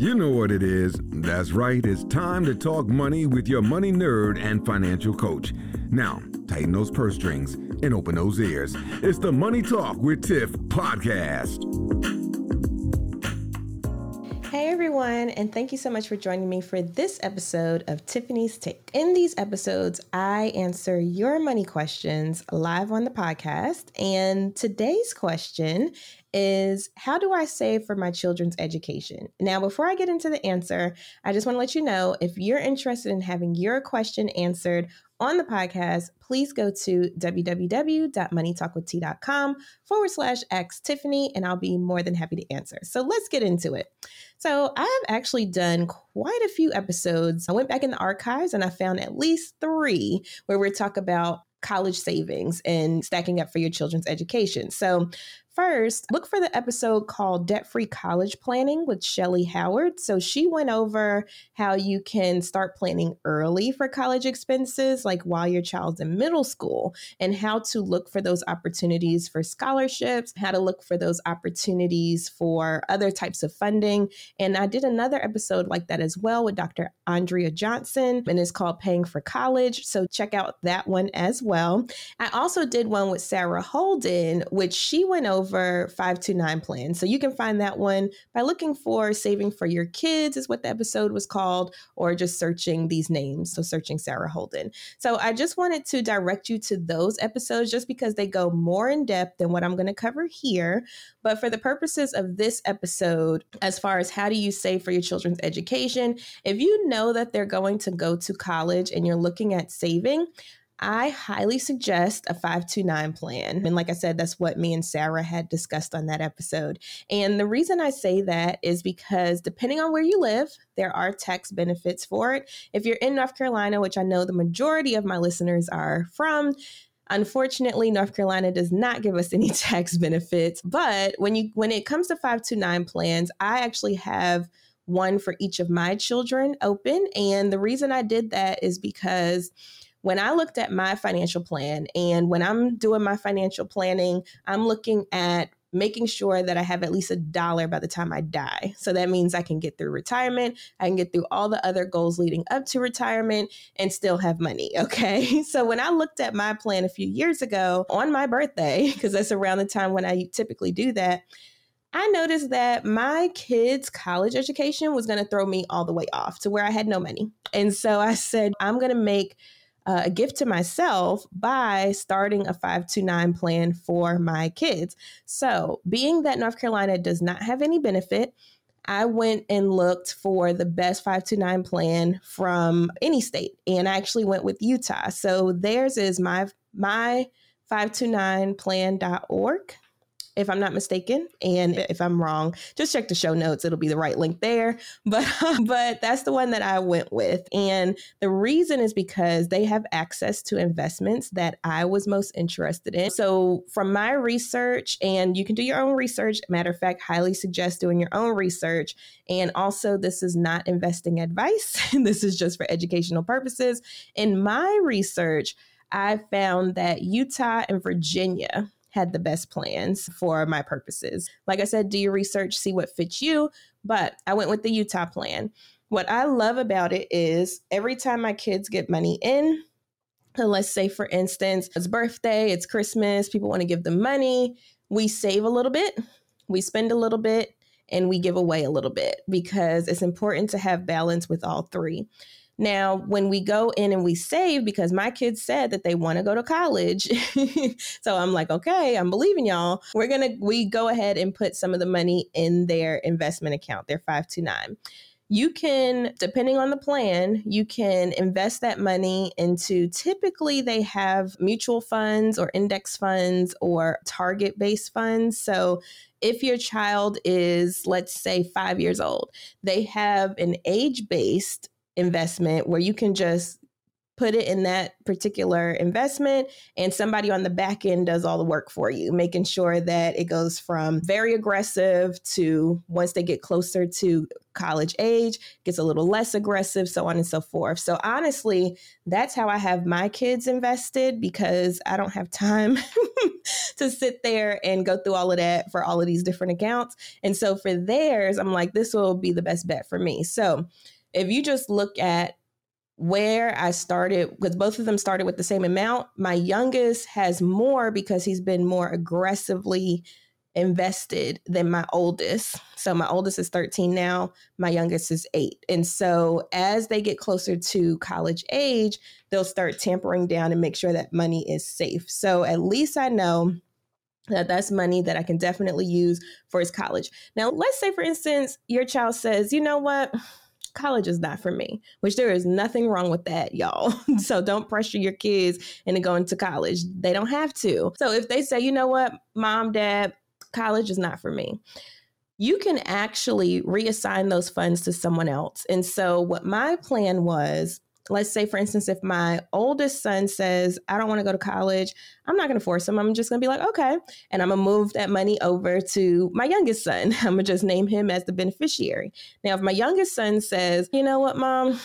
You know what it is. That's right. It's time to talk money with your money nerd and financial coach. Now, tighten those purse strings and open those ears. It's the Money Talk with Tiff podcast. Hey everyone, and thank you so much for joining me for this episode of Tiffany's Take. In these episodes, I answer your money questions live on the podcast. And today's question is How do I save for my children's education? Now, before I get into the answer, I just want to let you know if you're interested in having your question answered on the podcast, please go to www.moneytalkwitht.com forward slash ask Tiffany, and I'll be more than happy to answer. So let's get into it. So I have actually done quite a few episodes. I went back in the archives and I found at least three where we talk about college savings and stacking up for your children's education. So First, look for the episode called Debt Free College Planning with Shelly Howard. So she went over how you can start planning early for college expenses, like while your child's in middle school, and how to look for those opportunities for scholarships, how to look for those opportunities for other types of funding. And I did another episode like that as well with Dr. Andrea Johnson, and it's called Paying for College. So check out that one as well. I also did one with Sarah Holden, which she went over over 529 plan. So you can find that one by looking for Saving for Your Kids, is what the episode was called, or just searching these names. So searching Sarah Holden. So I just wanted to direct you to those episodes just because they go more in depth than what I'm going to cover here. But for the purposes of this episode, as far as how do you save for your children's education, if you know that they're going to go to college and you're looking at saving, I highly suggest a 529 plan. And like I said, that's what me and Sarah had discussed on that episode. And the reason I say that is because depending on where you live, there are tax benefits for it. If you're in North Carolina, which I know the majority of my listeners are from, Unfortunately, North Carolina does not give us any tax benefits, but when you when it comes to 529 plans, I actually have one for each of my children open and the reason I did that is because when I looked at my financial plan and when I'm doing my financial planning, I'm looking at making sure that I have at least a dollar by the time I die. So that means I can get through retirement, I can get through all the other goals leading up to retirement and still have money. Okay. So when I looked at my plan a few years ago on my birthday, because that's around the time when I typically do that, I noticed that my kids' college education was going to throw me all the way off to where I had no money. And so I said, I'm going to make uh, a gift to myself by starting a 529 plan for my kids. So, being that North Carolina does not have any benefit, I went and looked for the best 529 plan from any state and I actually went with Utah. So theirs is my my 529plan.org if I'm not mistaken. And if I'm wrong, just check the show notes. It'll be the right link there. But but that's the one that I went with. And the reason is because they have access to investments that I was most interested in. So from my research, and you can do your own research. Matter of fact, highly suggest doing your own research. And also, this is not investing advice. this is just for educational purposes. In my research, I found that Utah and Virginia had the best plans for my purposes. Like I said, do your research, see what fits you. But I went with the Utah plan. What I love about it is every time my kids get money in, uh, let's say for instance, it's birthday, it's Christmas, people want to give them money, we save a little bit, we spend a little bit, and we give away a little bit because it's important to have balance with all three. Now, when we go in and we save, because my kids said that they want to go to college. so I'm like, okay, I'm believing y'all. We're to, we go ahead and put some of the money in their investment account, their 529 you can, depending on the plan, you can invest that money into typically they have mutual funds or index funds or target based funds. So if your child is, let's say, five years old, they have an age based investment where you can just put it in that particular investment and somebody on the back end does all the work for you making sure that it goes from very aggressive to once they get closer to college age gets a little less aggressive so on and so forth so honestly that's how i have my kids invested because i don't have time to sit there and go through all of that for all of these different accounts. And so for theirs, I'm like, this will be the best bet for me. So if you just look at where I started, because both of them started with the same amount, my youngest has more because he's been more aggressively invested than my oldest. So my oldest is 13 now, my youngest is 8. And so as they get closer to college age, they'll start tampering down and make sure that money is safe. So at least I know that that's money that I can definitely use for his college. Now, let's say for instance, your child says, "You know what? College is not for me, which there is nothing wrong with that, y'all. so don't pressure your kids into going to college. They don't have to. So if they say, you know what, mom, dad, college is not for me. You can actually reassign those funds to someone else. And so, what my plan was let's say, for instance, if my oldest son says, I don't want to go to college, I'm not going to force him. I'm just going to be like, okay. And I'm going to move that money over to my youngest son. I'm going to just name him as the beneficiary. Now, if my youngest son says, you know what, mom,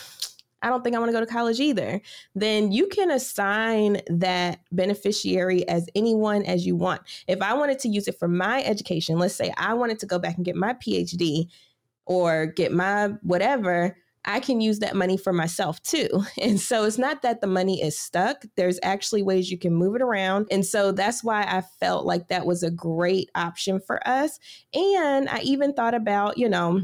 I don't think I want to go to college either, then you can assign that beneficiary as anyone as you want. If I wanted to use it for my education, let's say I wanted to go back and get my PhD or get my whatever, I can use that money for myself too. And so it's not that the money is stuck. There's actually ways you can move it around. And so that's why I felt like that was a great option for us. And I even thought about, you know,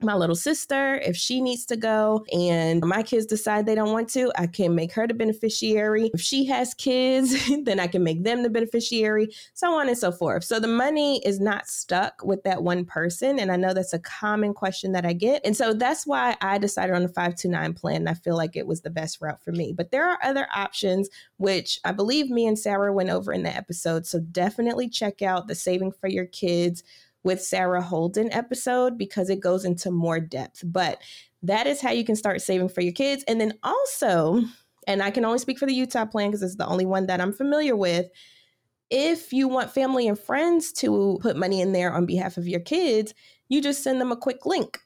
my little sister, if she needs to go and my kids decide they don't want to, I can make her the beneficiary. If she has kids, then I can make them the beneficiary, so on and so forth. So the money is not stuck with that one person. And I know that's a common question that I get. And so that's why I decided on the 529 plan. And I feel like it was the best route for me. But there are other options, which I believe me and Sarah went over in the episode. So definitely check out the Saving for Your Kids with Sarah Holden episode because it goes into more depth. But that is how you can start saving for your kids. And then also, and I can only speak for the Utah plan because it's the only one that I'm familiar with. If you want family and friends to put money in there on behalf of your kids, you just send them a quick link.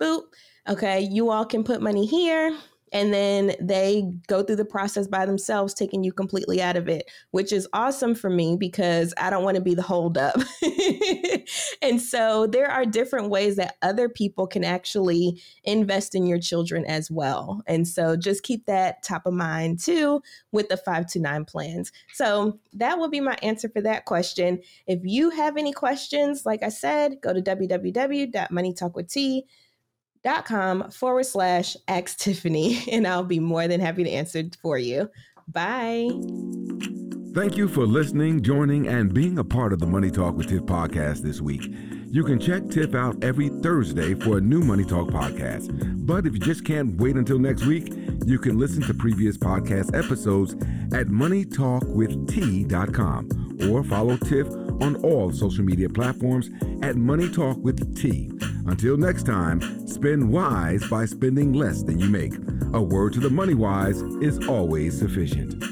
Boop. Okay, you all can put money here and then they go through the process by themselves taking you completely out of it which is awesome for me because i don't want to be the holdup. And so there are different ways that other people can actually invest in your children as well. And so just keep that top of mind too with the 529 plans. So that will be my answer for that question. If you have any questions like i said go to www.moneytalkwitht dot com forward slash ask Tiffany, and I'll be more than happy to answer for you. Bye. Thank you for listening, joining, and being a part of the Money Talk with Tiff podcast this week. You can check Tiff out every Thursday for a new Money Talk podcast. But if you just can't wait until next week, you can listen to previous podcast episodes at moneytalkwitht.com or follow Tiff on all social media platforms at Money Talk with T. Until next time, spend wise by spending less than you make. A word to the money wise is always sufficient.